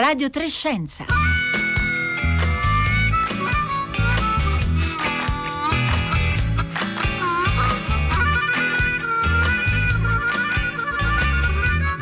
Radio Trescenza.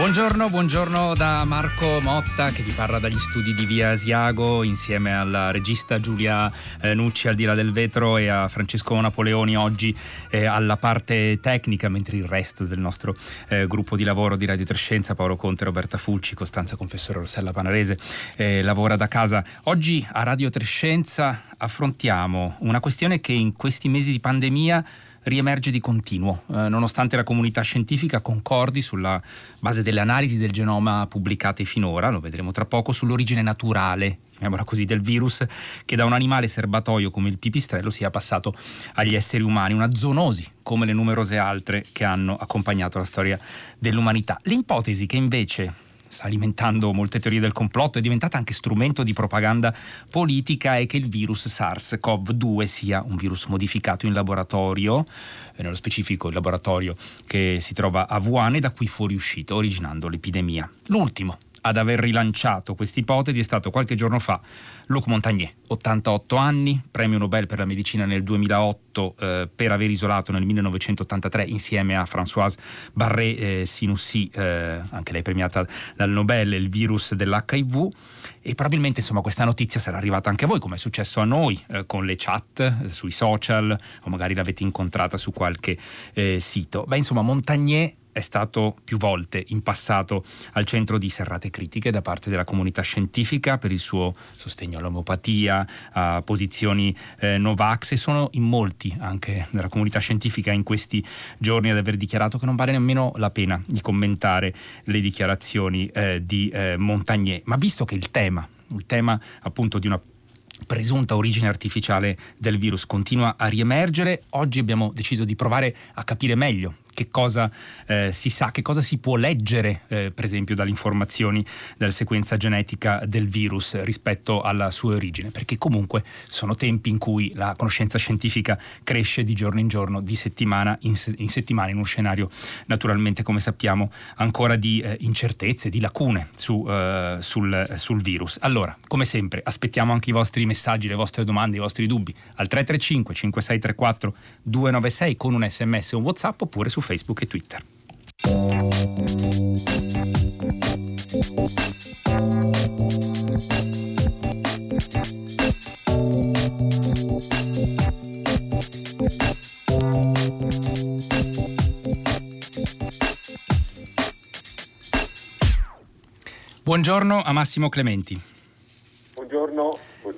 Buongiorno, buongiorno da Marco Motta che vi parla dagli studi di Via Asiago insieme alla regista Giulia eh, Nucci al di là del vetro e a Francesco Napoleoni oggi eh, alla parte tecnica mentre il resto del nostro eh, gruppo di lavoro di Radio Trescenza, Paolo Conte, Roberta Fulci, Costanza Confessore, Rossella Panarese eh, lavora da casa. Oggi a Radio Trescenza affrontiamo una questione che in questi mesi di pandemia riemerge di continuo, eh, nonostante la comunità scientifica concordi sulla base delle analisi del genoma pubblicate finora, lo vedremo tra poco, sull'origine naturale così, del virus che da un animale serbatoio come il pipistrello sia passato agli esseri umani, una zoonosi come le numerose altre che hanno accompagnato la storia dell'umanità. L'ipotesi che invece sta alimentando molte teorie del complotto, è diventata anche strumento di propaganda politica è che il virus SARS-CoV-2 sia un virus modificato in laboratorio, e nello specifico il laboratorio che si trova a Wuhan e da cui fuoriuscito originando l'epidemia. L'ultimo ad aver rilanciato questa ipotesi è stato qualche giorno fa Luc Montagnier, 88 anni, premio Nobel per la medicina nel 2008 eh, per aver isolato nel 1983 insieme a Françoise Barré eh, eh, anche lei premiata dal Nobel, il virus dell'HIV e probabilmente insomma questa notizia sarà arrivata anche a voi come è successo a noi eh, con le chat eh, sui social o magari l'avete incontrata su qualche eh, sito. Beh insomma Montagnier è stato più volte in passato al centro di serrate critiche da parte della comunità scientifica per il suo sostegno all'omeopatia, a posizioni eh, Novax e sono in molti anche nella comunità scientifica in questi giorni ad aver dichiarato che non vale nemmeno la pena di commentare le dichiarazioni eh, di eh, Montagnier. Ma visto che il tema, il tema appunto di una presunta origine artificiale del virus continua a riemergere, oggi abbiamo deciso di provare a capire meglio che cosa eh, si sa, che cosa si può leggere, eh, per esempio, dalle informazioni della sequenza genetica del virus rispetto alla sua origine, perché comunque sono tempi in cui la conoscenza scientifica cresce di giorno in giorno, di settimana in, se- in settimana, in uno scenario naturalmente, come sappiamo, ancora di eh, incertezze, di lacune su, eh, sul, sul virus. Allora, come sempre, aspettiamo anche i vostri messaggi, le vostre domande, i vostri dubbi al 335 5634 296 con un sms o un whatsapp oppure su Facebook e Twitter. Buongiorno a Massimo Clementi.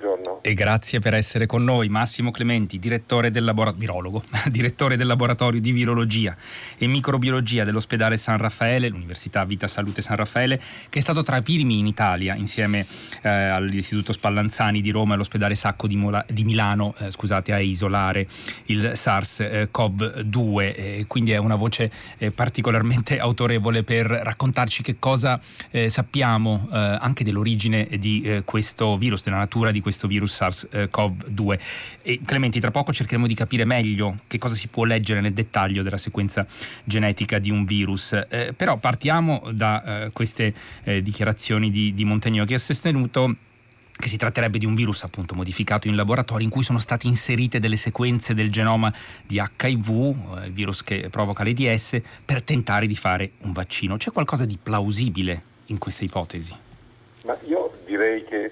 Buongiorno. E grazie per essere con noi. Massimo Clementi, direttore del, labora- virologo, direttore del laboratorio di virologia e microbiologia dell'ospedale San Raffaele, l'Università Vita Salute San Raffaele, che è stato tra i primi in Italia, insieme eh, all'Istituto Spallanzani di Roma e all'ospedale Sacco di, Mola- di Milano, eh, scusate, a isolare il SARS-CoV-2. Eh, quindi è una voce eh, particolarmente autorevole per raccontarci che cosa eh, sappiamo eh, anche dell'origine di questo virus, della natura di questo questo virus SARS-CoV-2. E Clementi, tra poco cercheremo di capire meglio che cosa si può leggere nel dettaglio della sequenza genetica di un virus. Eh, però partiamo da eh, queste eh, dichiarazioni di, di Montagno che ha sostenuto che si tratterebbe di un virus appunto modificato in laboratorio in cui sono state inserite delle sequenze del genoma di HIV, eh, il virus che provoca l'AIDS, per tentare di fare un vaccino. C'è qualcosa di plausibile in questa ipotesi? Ma io direi che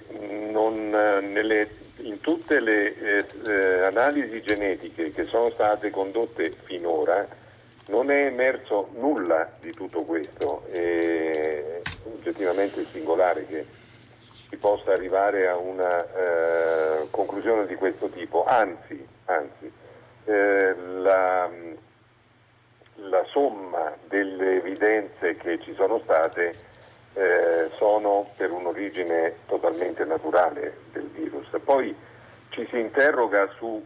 non, eh, nelle, in tutte le eh, eh, analisi genetiche che sono state condotte finora non è emerso nulla di tutto questo. È oggettivamente singolare che si possa arrivare a una eh, conclusione di questo tipo, anzi, anzi eh, la, la somma delle evidenze che ci sono state eh, sono per un'origine totalmente naturale del virus. Poi ci si interroga su,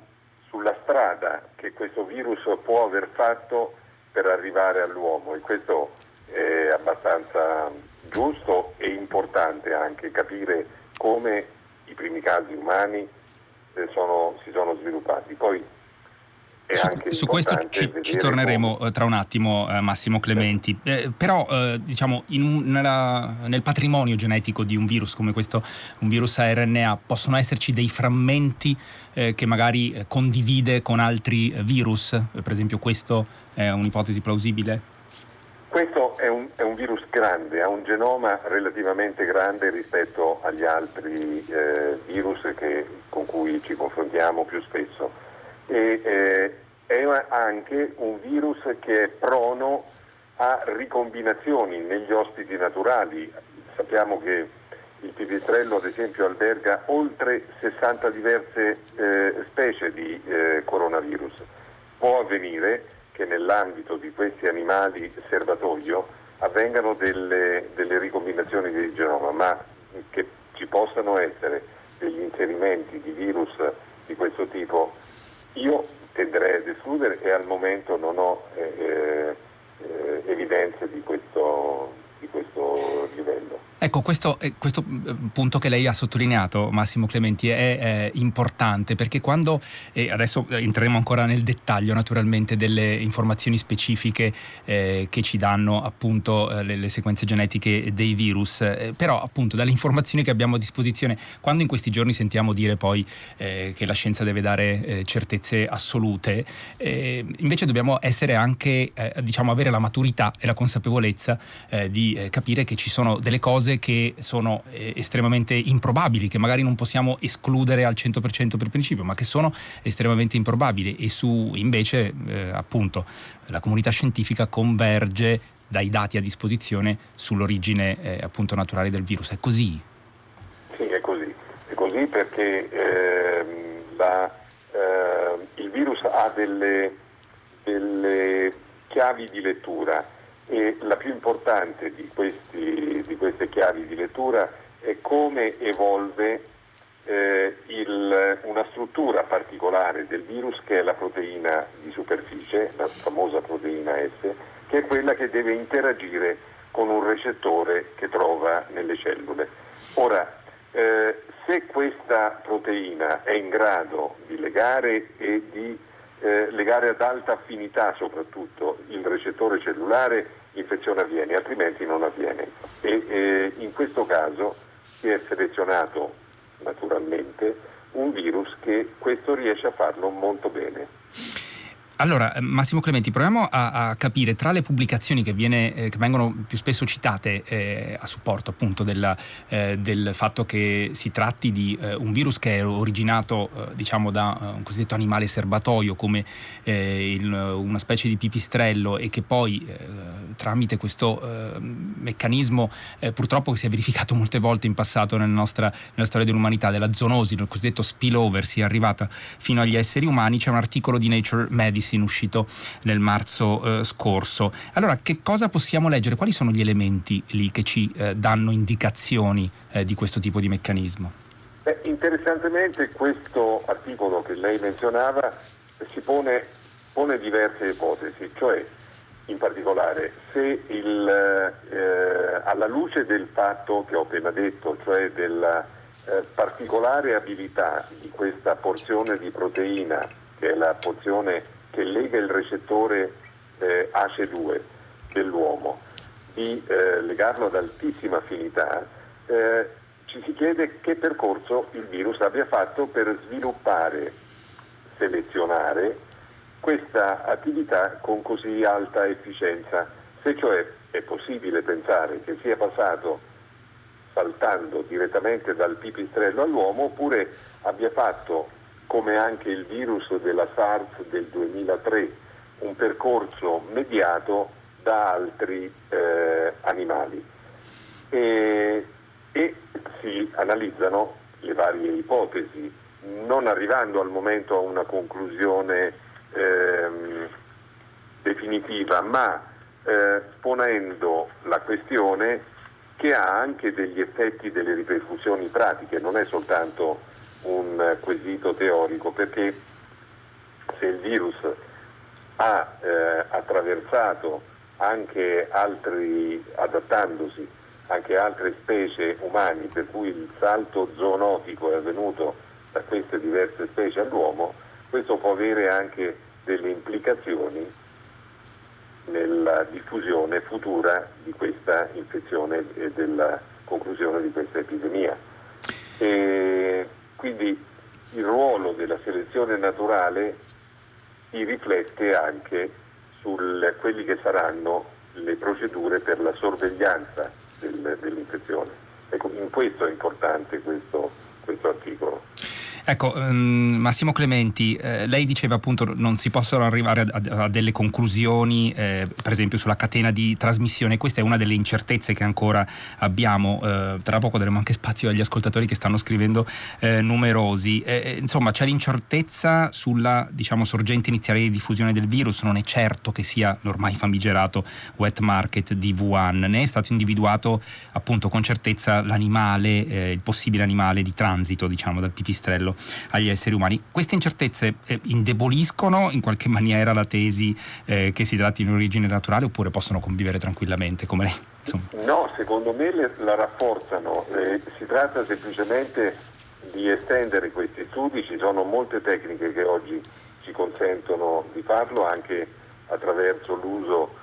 sulla strada che questo virus può aver fatto per arrivare all'uomo e questo è abbastanza giusto e importante anche capire come i primi casi umani eh, sono, si sono sviluppati. Poi su, su questo ci, ci torneremo come... Eh, tra un attimo, eh, Massimo Clementi. Eh, però, eh, diciamo, un, nella, nel patrimonio genetico di un virus come questo, un virus a RNA, possono esserci dei frammenti eh, che magari eh, condivide con altri virus? per esempio, questo è un'ipotesi plausibile? Questo è un, è un, virus grande, ha un genoma relativamente grande rispetto agli altri virus che, con cui ci confrontiamo più spesso. E, eh, è anche un virus che è prono a ricombinazioni negli ospiti naturali. Sappiamo che il pipistrello ad esempio alberga oltre 60 diverse eh, specie di eh, coronavirus. Può avvenire che nell'ambito di questi animali serbatoio avvengano delle, delle ricombinazioni di genoma, ma che ci possano essere degli inserimenti di virus di questo tipo, io tenderei ad escludere e al momento non ho eh, eh, eh evidenze di questo, di questo livello. Ecco, questo, eh, questo, eh, punto che lei ha sottolineato, Massimo Clementi, è, è importante perché quando, e adesso entreremo ancora nel dettaglio naturalmente delle informazioni specifiche eh, che ci danno appunto eh, le, le, sequenze genetiche dei virus, eh, però appunto dalle informazioni che abbiamo a disposizione, quando in questi giorni sentiamo dire poi eh, che la scienza deve dare certezze assolute, invece dobbiamo essere anche, diciamo, avere la maturità e la consapevolezza di capire che ci sono delle cose cose che sono eh, estremamente improbabili, che magari non possiamo escludere al 100% per principio, ma che sono estremamente improbabili e su invece eh, appunto la comunità scientifica converge dai dati a disposizione sull'origine eh, appunto naturale del virus. È così? Sì, è così. È così perché ehm, la, eh, il virus ha delle, delle chiavi di lettura e la più importante di, questi, di queste chiavi di lettura è come evolve eh, il, una struttura particolare del virus che è la proteina di superficie, la famosa proteina S, che è quella che deve interagire con un recettore che trova nelle cellule. Ora, eh, se questa proteina è in grado di legare e di eh, legare ad alta affinità soprattutto il recettore cellulare, l'infezione avviene, altrimenti non avviene. E eh, in questo caso si è selezionato naturalmente un virus che questo riesce a farlo molto bene. Allora, eh, Massimo Clementi, proviamo a, a capire tra le pubblicazioni che, viene, eh, che vengono più spesso citate eh, a supporto appunto della, eh, del fatto che si tratti di eh, un virus che è originato eh, diciamo da un cosiddetto animale serbatoio come il, una specie di pipistrello e che poi tramite questo meccanismo purtroppo che si è verificato molte volte in passato nella, nostra, nella storia dell'umanità, della zoonosi, il cosiddetto spillover, sia arrivata fino agli esseri umani, c'è un articolo di Nature Medicine Medicine uscito nel marzo eh, scorso. Allora, che cosa possiamo leggere? Quali sono gli elementi lì che ci eh, danno indicazioni eh, di questo tipo di meccanismo? Beh, interessantemente questo articolo che lei menzionava si pone, pone diverse ipotesi, cioè in particolare se il, eh, alla luce del fatto che ho appena detto, cioè della eh, particolare abilità di questa porzione di proteina, che è la porzione che lega il recettore eh, ACE2 dell'uomo, di eh, legarlo ad altissima affinità, eh, ci si chiede che percorso il virus abbia fatto per sviluppare, selezionare questa attività con così alta efficienza, se cioè è possibile pensare che sia passato saltando direttamente dal pipistrello all'uomo oppure abbia fatto come anche il virus della SARS del 2003, un percorso mediato da altri eh, animali. E, e si analizzano le varie ipotesi, non arrivando al momento a una conclusione ehm, definitiva, ma eh, ponendo la questione che ha anche degli effetti, delle ripercussioni pratiche, non è soltanto un quesito teorico perché se il virus ha eh, attraversato anche altri, adattandosi anche altre specie umane, per cui il salto zoonotico è avvenuto da queste diverse specie all'uomo, questo può avere anche delle implicazioni nella diffusione futura di questa infezione e della conclusione di questa epidemia. E quindi il ruolo della selezione naturale si riflette anche su quelli che saranno le procedure per la sorveglianza del, dell'infezione. Ecco, in questo è importante questo, questo articolo. Ecco, um, Massimo Clementi, eh, lei diceva appunto non si possono arrivare a, a, a delle conclusioni, eh, per esempio sulla catena di trasmissione, questa è una delle incertezze che ancora abbiamo, eh, tra poco daremo anche spazio agli ascoltatori che stanno scrivendo eh, numerosi, eh, eh, insomma c'è l'incertezza sulla diciamo, sorgente iniziale di diffusione del virus, non è certo che sia l'ormai famigerato wet market di Wuhan, ne è stato individuato appunto con certezza l'animale, il possibile animale di transito diciamo dal pipistrello agli esseri umani. Queste incertezze eh, indeboliscono in qualche maniera la tesi eh, che si tratti di un'origine naturale oppure possono convivere tranquillamente come lei? Insomma. No, secondo me le, la rafforzano. Eh, si tratta semplicemente di estendere questi studi, ci sono molte tecniche che oggi ci consentono di farlo anche attraverso l'uso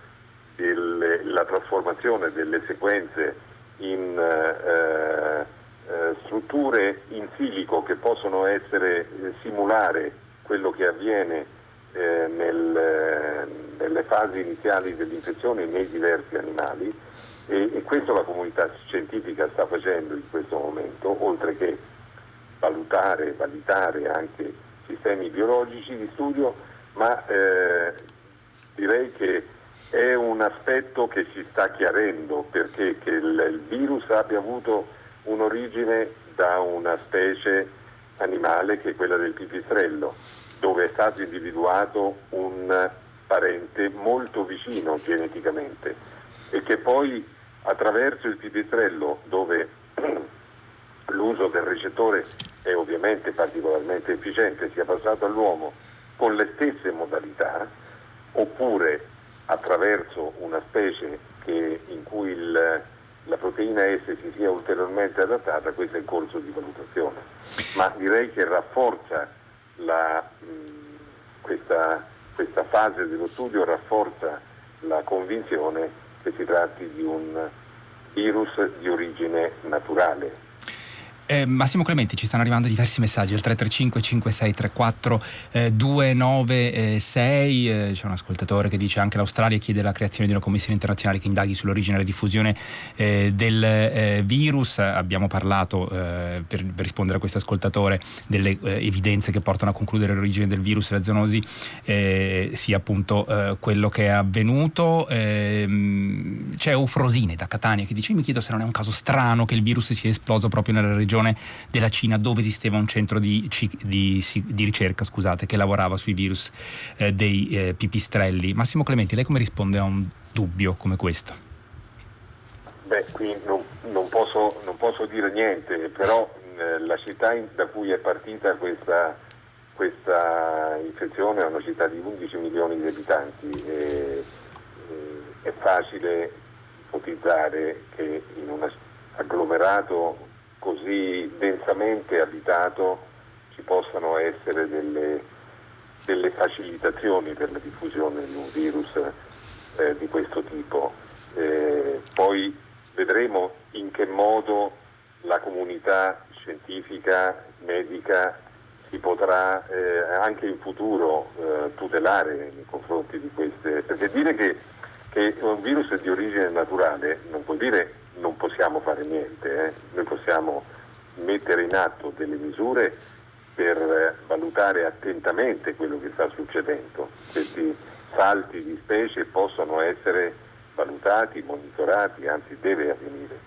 della trasformazione delle sequenze in eh, eh, strutture in silico che possono essere, eh, simulare quello che avviene eh, nel, eh, nelle fasi iniziali dell'infezione nei diversi animali. E, e, questo la comunità scientifica sta facendo in questo momento, oltre che valutare, validare anche sistemi biologici di studio, ma eh, direi che è un aspetto che si sta chiarendo perché il, il virus abbia avuto un'origine da una specie animale che è quella del pipistrello, dove è stato individuato un parente molto vicino geneticamente e che poi attraverso il pipistrello, dove l'uso del recettore è ovviamente particolarmente efficiente, sia passato all'uomo con le stesse modalità, oppure attraverso una specie che, in cui il la proteina S si sia ulteriormente adattata, questo è in corso di valutazione. Ma direi che rafforza la, mh, questa, questa fase dello studio, rafforza la convinzione che si tratti di un virus di origine naturale. Eh, Massimo Clementi, ci stanno arrivando diversi messaggi al 335 5634 eh, 296. C'è un ascoltatore che dice anche l'Australia chiede la creazione di una commissione internazionale che indaghi sull'origine e la diffusione eh, del eh, virus. Abbiamo parlato per, per, rispondere a questo ascoltatore delle evidenze che portano a concludere l'origine del virus e la zoonosi sia appunto quello che è avvenuto. Ehm, c'è Eufrosine da Catania che dice: Mi chiedo se non è un caso strano che il virus sia esploso proprio nella regione regione della Cina dove esisteva un centro di, di, di ricerca scusate, che lavorava sui virus eh, dei eh, pipistrelli. Massimo Clementi, lei come risponde a un dubbio come questo? Beh, qui non, non, posso, non posso, dire niente, però eh, la città in, da cui è partita questa, questa, infezione è una città di 11 milioni di abitanti e, e è facile ipotizzare che in un agglomerato così densamente abitato ci possano essere delle, delle facilitazioni per la diffusione di un virus eh, di questo tipo. Eh, poi vedremo in che modo la comunità scientifica, medica si potrà eh, anche in futuro eh, tutelare nei confronti di queste, perché dire che, che un virus è di origine naturale non vuol dire possiamo fare niente, eh. noi possiamo mettere in atto delle misure per eh, valutare attentamente quello che sta succedendo. Questi salti di specie possono essere valutati, monitorati, anzi deve avvenire.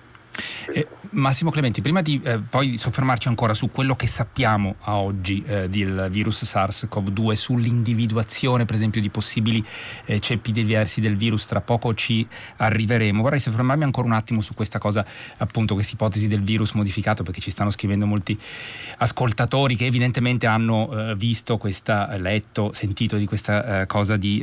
Eh, Massimo Clementi, prima di eh, poi soffermarci ancora su quello che sappiamo a oggi eh, del virus SARS-CoV-2, sull'individuazione per esempio di possibili eh, ceppi diversi del virus, tra poco ci arriveremo. Vorrei soffermarmi ancora un attimo su questa cosa, appunto questa ipotesi del virus modificato, perché ci stanno scrivendo molti ascoltatori che evidentemente hanno eh, visto questa, letto, sentito di questa eh, cosa di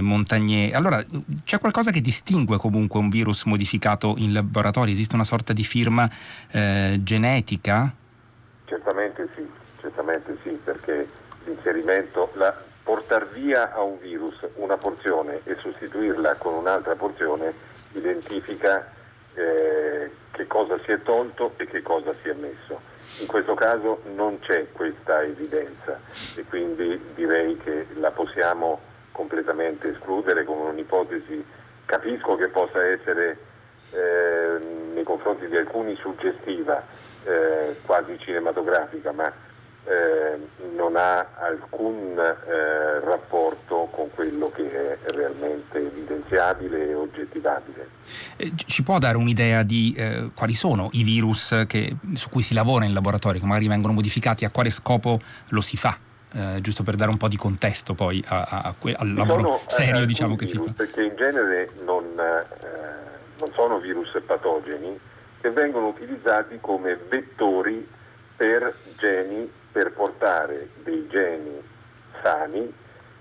Montagnier. Allora, c'è qualcosa che distingue comunque un virus modificato in laboratorio? Esiste una sorta di firma eh, genetica? Certamente sì, certamente sì, perché l'inserimento, la, portare via a un virus una porzione e sostituirla con un'altra porzione identifica eh, che cosa si è tolto e che cosa si è messo. In questo caso non c'è questa evidenza e quindi direi che la possiamo completamente escludere come un'ipotesi. Capisco che possa essere eh, nei confronti di alcuni suggestiva, eh, quasi cinematografica, ma eh, non ha alcun eh, rapporto con quello che è realmente evidenziabile e oggettivabile. Eh, ci può dare un'idea di eh, quali sono i virus che, su cui si lavora in laboratorio, che magari vengono modificati, a quale scopo lo si fa? Eh, giusto per dare un po' di contesto poi a, a, a, al lavoro sono, serio diciamo che si fa. Perché in genere non, non sono virus patogeni che vengono utilizzati come vettori per geni per portare dei geni sani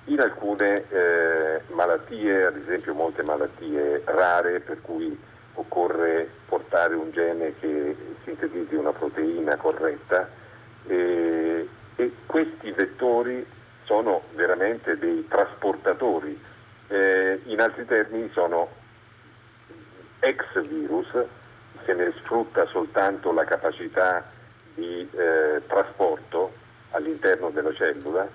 in alcune eh, malattie, ad esempio molte malattie rare per cui occorre portare un gene che sintetizzi una proteina corretta e, e questi vettori sono veramente dei trasportatori, eh, in altri termini sono ex virus, se ne sfrutta soltanto la capacità di eh, trasporto all'interno della cellula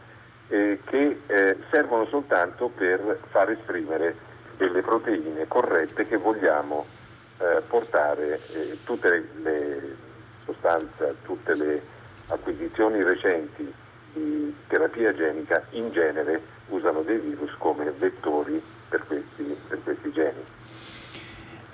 eh, che eh, servono soltanto per far esprimere delle proteine corrette che vogliamo eh, portare eh, tutte le, le sostanze, tutte le acquisizioni recenti di terapia genica in genere usano dei virus come vettori per questi, per questi geni.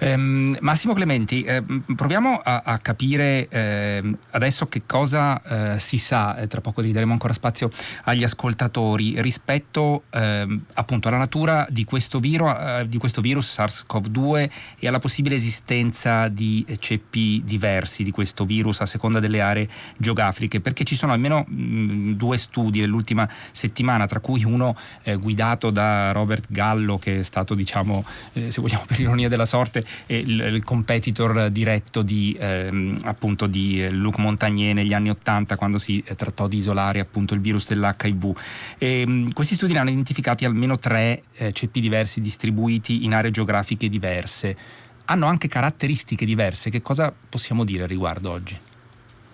Um, Massimo Clementi, eh, proviamo a, a capire eh, adesso che cosa eh, si sa, tra poco gli daremo ancora spazio agli ascoltatori, rispetto ehm, appunto alla natura di questo, viro, eh, di questo, virus SARS-CoV-2 e alla possibile esistenza di ceppi diversi di questo virus a seconda delle aree geografiche, perché ci sono almeno mh, due studi nell'ultima settimana, tra cui uno eh, guidato da Robert Gallo, che è stato, diciamo, eh, se vogliamo per ironia della sorte, il, competitor diretto di, ehm, appunto di Luc Montagnier negli anni Ottanta quando si eh, trattò di isolare appunto il virus dell'HIV. E, ehm, questi studi hanno identificati almeno tre eh, ceppi diversi distribuiti in aree geografiche diverse. Hanno anche caratteristiche diverse. Che cosa possiamo dire al riguardo oggi?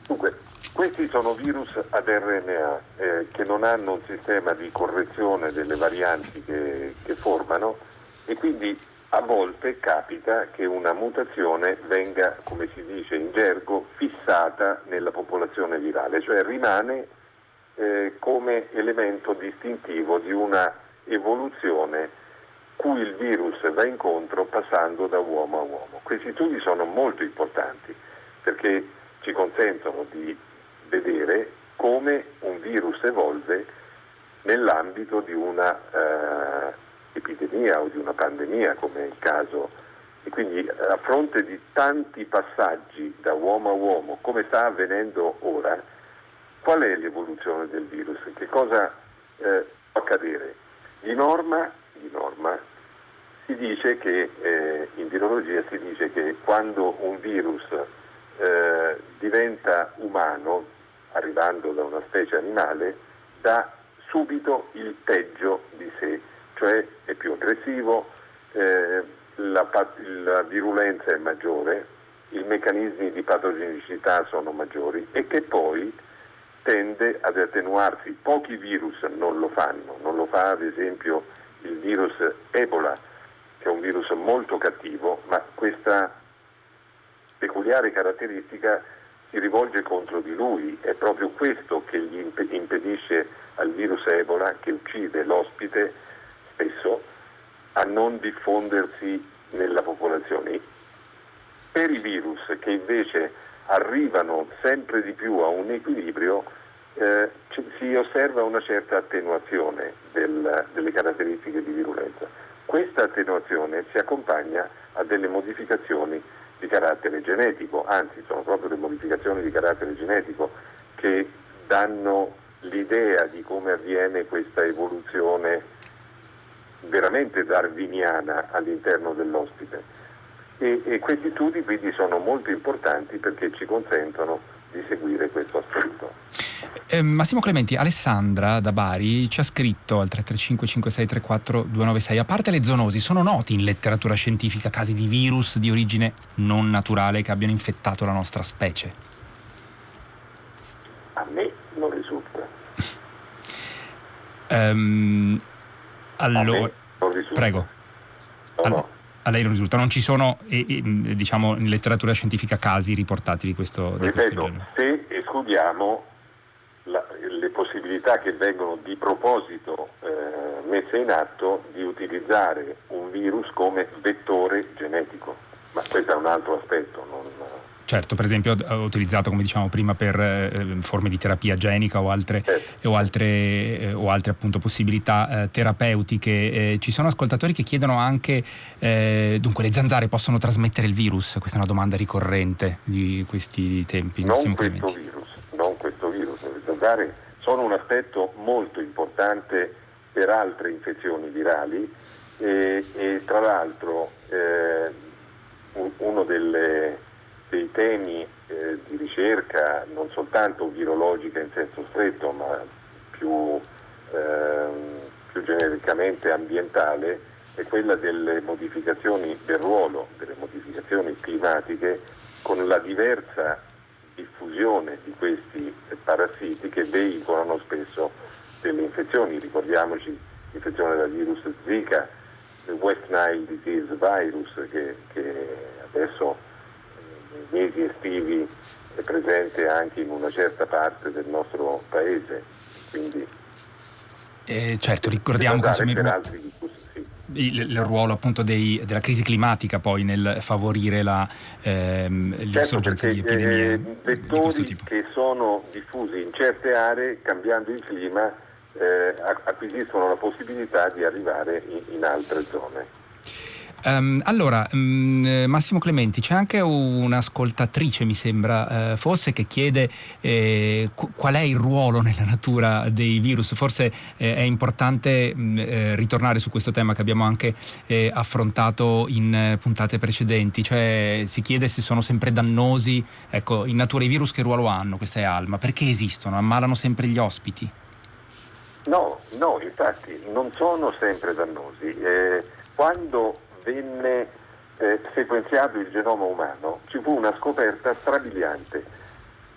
Dunque, questi sono virus ad RNA eh, che non hanno un sistema di correzione delle varianti che, che formano e quindi a volte capita che una mutazione venga, come si dice in gergo, fissata nella popolazione virale, cioè rimane eh, come elemento distintivo di una evoluzione cui il virus va incontro passando da uomo a uomo. Questi studi sono molto importanti perché ci consentono di vedere come un virus evolve nell'ambito di una eh, epidemia o di una pandemia come è il caso e quindi eh, a fronte di tanti passaggi da uomo a uomo come sta avvenendo ora qual è l'evoluzione del virus? Che cosa eh, può accadere? Di norma, di norma, si dice che eh, in virologia si dice che quando un virus eh, diventa umano arrivando da una specie animale dà subito il peggio di sé cioè è più aggressivo, eh, la, la virulenza è maggiore, i meccanismi di patogenicità sono maggiori e che poi tende ad attenuarsi. Pochi virus non lo fanno, non lo fa ad esempio il virus Ebola, che è un virus molto cattivo, ma questa peculiare caratteristica si rivolge contro di lui, è proprio questo che gli impedisce al virus Ebola, che uccide l'ospite, spesso a non diffondersi nella popolazione. Per i virus che invece arrivano sempre di più a un equilibrio eh, si osserva una certa attenuazione del, delle caratteristiche di virulenza. Questa attenuazione si accompagna a delle modificazioni di carattere genetico, anzi sono proprio le modificazioni di carattere genetico che danno l'idea di come avviene questa evoluzione veramente darwiniana all'interno dell'ospite. E, e, questi studi quindi sono molto importanti perché ci consentono di seguire questo aspetto. Eh, Massimo Clementi, Alessandra da Bari ci ha scritto al 335 5634 296, a parte le zoonosi, sono noti in letteratura scientifica casi di virus di origine non naturale che abbiano infettato la nostra specie? A me non risulta. um, allora, prego. No, no a lei non risulta, non ci sono e, e, diciamo, in letteratura scientifica casi riportati di questo, di Ripeto, questo se escludiamo la, le possibilità che vengono di proposito eh, messe in atto di utilizzare un virus come vettore genetico, ma questo è un altro aspetto. Non, Certo, per esempio ho utilizzato, come diciamo prima, per eh, forme di terapia genica o altre, o altre, eh, o altre appunto, possibilità eh, terapeutiche. Eh, ci sono ascoltatori che chiedono anche, eh, dunque le zanzare possono trasmettere il virus? Questa è una domanda ricorrente di questi tempi. Non questo virus, non questo virus. Le zanzare sono un aspetto molto importante per altre infezioni virali e, e tra l'altro eh, uno delle dei temi eh, di ricerca non soltanto virologica in senso stretto ma più, ehm, più genericamente ambientale è quella delle modificazioni del ruolo, delle modificazioni climatiche con la diversa diffusione di questi parassiti che veicolano spesso delle infezioni. Ricordiamoci l'infezione da virus Zika, il West Nile Disease Virus che, che adesso mesi estivi è presente anche in una certa parte del nostro paese. Quindi, eh, certo, ricordiamo che insomma, il, il, il, ruolo appunto dei, della crisi climatica poi nel favorire la, ehm, l'insorgenza certo, di epidemie eh, vettori di che sono diffusi in certe aree cambiando il clima eh, acquisiscono la possibilità di arrivare in, in altre zone. Um, allora, um, Massimo Clementi, c'è anche un'ascoltatrice, mi sembra, uh, forse, che chiede eh, qual è il ruolo nella natura dei virus. Forse eh, è importante mh, eh, ritornare su questo tema che abbiamo anche eh, affrontato in puntate precedenti, cioè si chiede se sono sempre dannosi. Ecco, in natura i virus che ruolo hanno? Questa è Alma. Perché esistono? Ammalano sempre gli ospiti? No, no, infatti non sono sempre dannosi. quando venne eh, sequenziato il genoma umano, ci fu una scoperta strabiliante.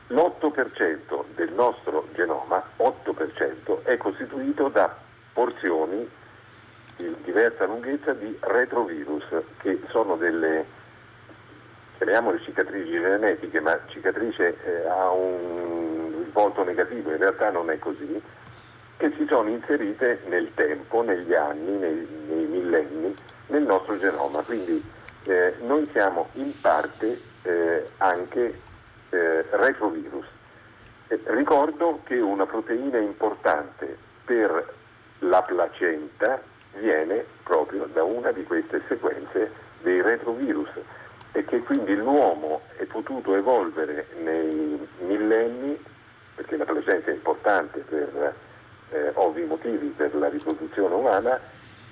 L'8% del nostro genoma, 8%, è costituito da porzioni di diversa lunghezza di retrovirus, che sono delle, chiamiamole cicatrici genetiche, ma cicatrice eh, ha un risvolto negativo, in realtà non è così, che si sono inserite nel tempo, negli anni, nei, nei millenni, nel nostro genoma. Quindi eh, noi siamo in parte eh, anche eh, retrovirus. ricordo che una proteina importante per la placenta viene proprio da una di queste sequenze dei retrovirus e che quindi l'uomo è potuto evolvere nei millenni, perché la placenta è importante per eh, ovvi motivi per la riproduzione umana,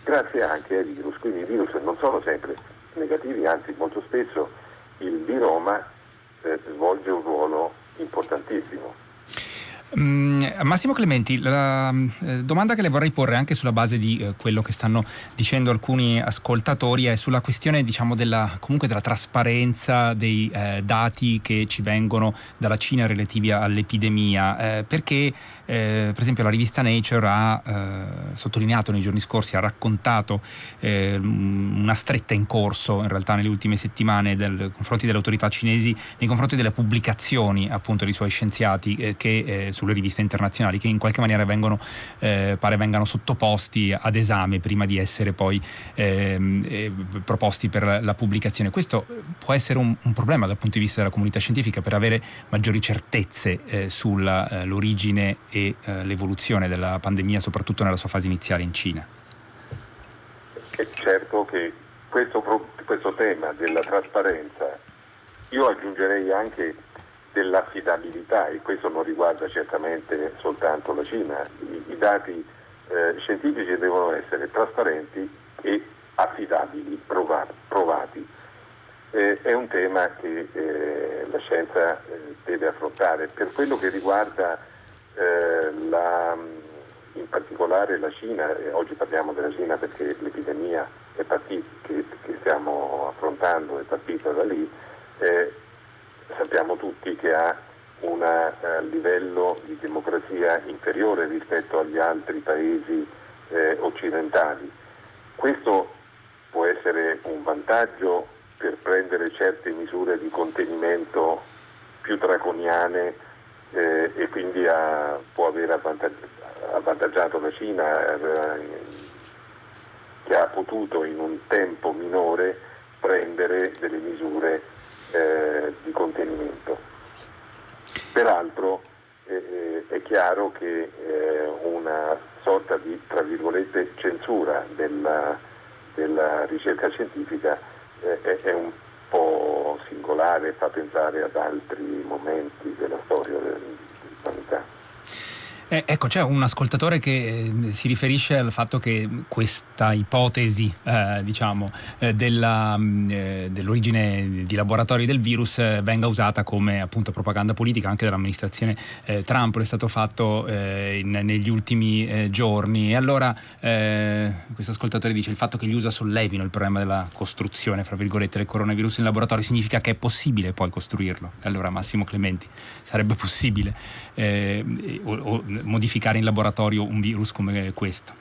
grazie anche ai virus. Quindi i virus non sono sempre negativi, anzi molto spesso il viroma eh, svolge un ruolo importantissimo. Mm, Massimo Clementi, la eh, domanda che le vorrei porre anche sulla base di eh, quello che stanno dicendo alcuni ascoltatori è sulla questione diciamo, della, comunque della trasparenza dei eh, dati che ci vengono dalla Cina relativi all'epidemia, eh, perché eh, per esempio la rivista Nature ha eh, sottolineato nei giorni scorsi, ha raccontato una stretta in corso in realtà nelle ultime settimane nei confronti delle autorità cinesi, nei confronti delle pubblicazioni appunto dei suoi scienziati che sulle riviste internazionali che in qualche maniera vengono, eh, pare vengano sottoposti ad esame prima di essere poi ehm, eh, proposti per la pubblicazione. Questo può essere un, un, problema dal punto di vista della comunità scientifica per avere maggiori certezze eh, sull'origine eh, e eh, l'evoluzione della pandemia, soprattutto nella sua fase iniziale in Cina. È certo che questo, questo tema della trasparenza, io aggiungerei anche dell'affidabilità e questo non riguarda certamente soltanto la Cina, i, i dati eh, scientifici devono essere trasparenti e affidabili, provati. provati. Eh, è un tema che eh, la scienza eh, deve affrontare. Per quello che riguarda eh, la, in particolare la Cina, oggi parliamo della Cina perché l'epidemia partita, che, che, stiamo affrontando è partita da lì, eh, sappiamo tutti che ha un eh, livello di democrazia inferiore rispetto agli altri paesi eh, occidentali. Questo può essere un vantaggio per prendere certe misure di contenimento più draconiane eh, e quindi ha, può aver avvantaggiato la Cina eh, che ha potuto in un tempo minore prendere delle misure eh, di contenimento. Peraltro eh, eh, è chiaro che una sorta di tra virgolette censura della, della ricerca scientifica è un po' singolare, fa pensare ad altri momenti della storia dell'umanità. Eh, ecco, c'è un ascoltatore che eh, si riferisce al fatto che questa ipotesi, eh, diciamo, eh, della, mm, eh, dell'origine di laboratori del virus venga usata come appunto propaganda politica anche dall'amministrazione Trump, è stato fatto in, negli ultimi giorni. E allora questo ascoltatore dice il fatto che gli USA sollevino il problema della costruzione, fra virgolette, del coronavirus in laboratorio significa che è possibile poi costruirlo. Allora Massimo Clementi, sarebbe possibile o, o modificare in laboratorio un virus come questo?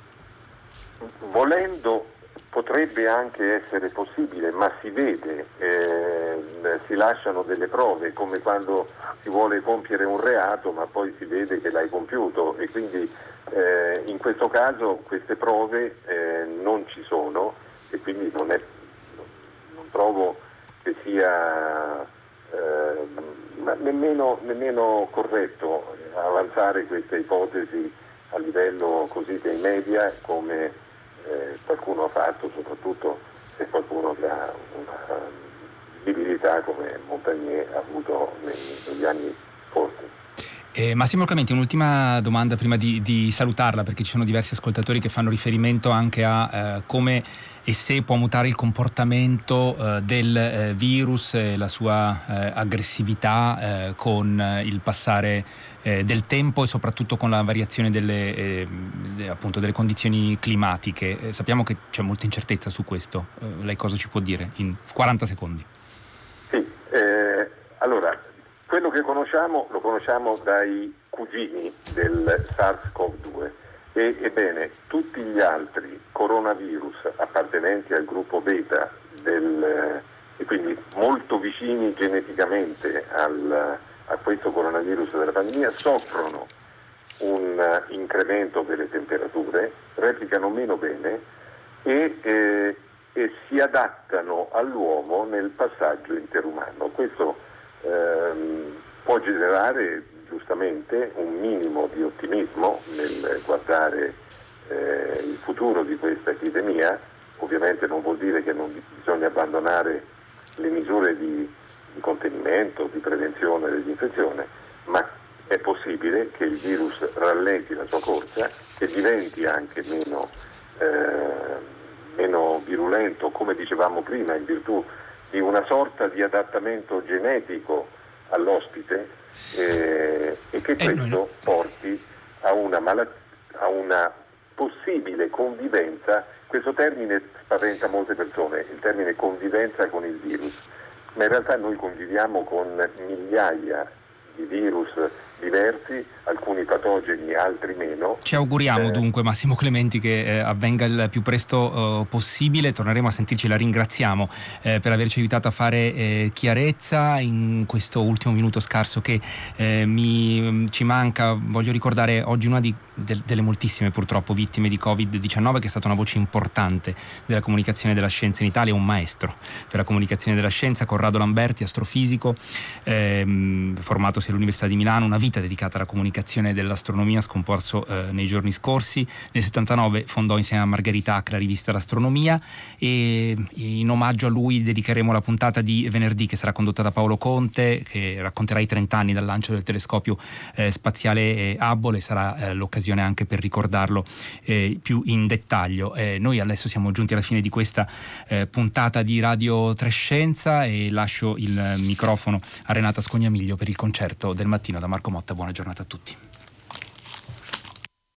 Volendo potrebbe anche essere possibile, ma si vede, eh, si lasciano delle prove, come quando si vuole compiere un reato, ma poi si vede che l'hai compiuto e quindi eh, in questo caso queste prove eh, non ci sono e quindi non, è, non trovo che sia eh, nemmeno, nemmeno corretto avanzare questa ipotesi a livello così dei media come eh, qualcuno ha fatto, soprattutto se qualcuno che ha una visibilità come Montagnier ha avuto negli anni scorsi. Eh, Massimo Clementi, un'ultima domanda prima di, di, salutarla, perché ci sono diversi ascoltatori che fanno riferimento anche a eh, come e se può mutare il comportamento eh, del eh, virus e la sua eh, aggressività eh, con il passare del tempo e soprattutto con la variazione delle, appunto, delle condizioni climatiche. sappiamo che c'è molta incertezza su questo. lei cosa ci può dire in 40 secondi? Sì, allora quello che conosciamo lo conosciamo dai cugini del SARS-CoV-2 e, ebbene tutti gli altri coronavirus appartenenti al gruppo beta del, e quindi molto vicini geneticamente al, a questo coronavirus della pandemia soffrono un incremento delle temperature, replicano meno bene e, eh, e si adattano all'uomo nel passaggio interumano. Questo generare giustamente un minimo di ottimismo nel guardare eh, il futuro di questa epidemia, ovviamente non vuol dire che non bisogna abbandonare le misure di, di contenimento, di prevenzione dell'infezione, ma è possibile che il virus rallenti la sua corsa e diventi anche meno, eh, meno virulento, come dicevamo prima, in virtù di una sorta di adattamento genetico all'ospite eh, e che eh, questo porti a una, malat- a una possibile convivenza, questo termine spaventa molte persone, il termine convivenza con il virus, ma in realtà noi conviviamo con migliaia di virus diversi, alcuni patogeni, altri meno. Ci auguriamo eh, dunque Massimo Clementi che eh, avvenga il più presto eh, possibile, torneremo a sentirci, la ringraziamo eh, per averci aiutato a fare eh, chiarezza in questo ultimo minuto scarso che eh, mi, ci manca. Voglio ricordare oggi una di, de, delle moltissime purtroppo vittime di Covid-19 che è stata una voce importante della comunicazione della scienza in Italia, un maestro per la comunicazione della scienza, Corrado Lamberti, astrofisico, ehm, formatosi all'Università di Milano, una vita vita dedicata alla comunicazione dell'astronomia scomparso eh, nei giorni scorsi. Nel 79 fondò insieme a Margherita Hack la rivista L'Astronomia e in omaggio a lui dedicheremo la puntata di venerdì che sarà condotta da Paolo Conte che racconterà i 30 anni dal lancio del telescopio eh, spaziale Hubble e sarà eh, l'occasione anche per ricordarlo eh, più in dettaglio. Eh, noi adesso siamo giunti alla fine di questa eh, puntata di Radio Trescenza e lascio il microfono a Renata Scognamiglio per il concerto del mattino da Marco Motta. Motta, buona giornata a tutti.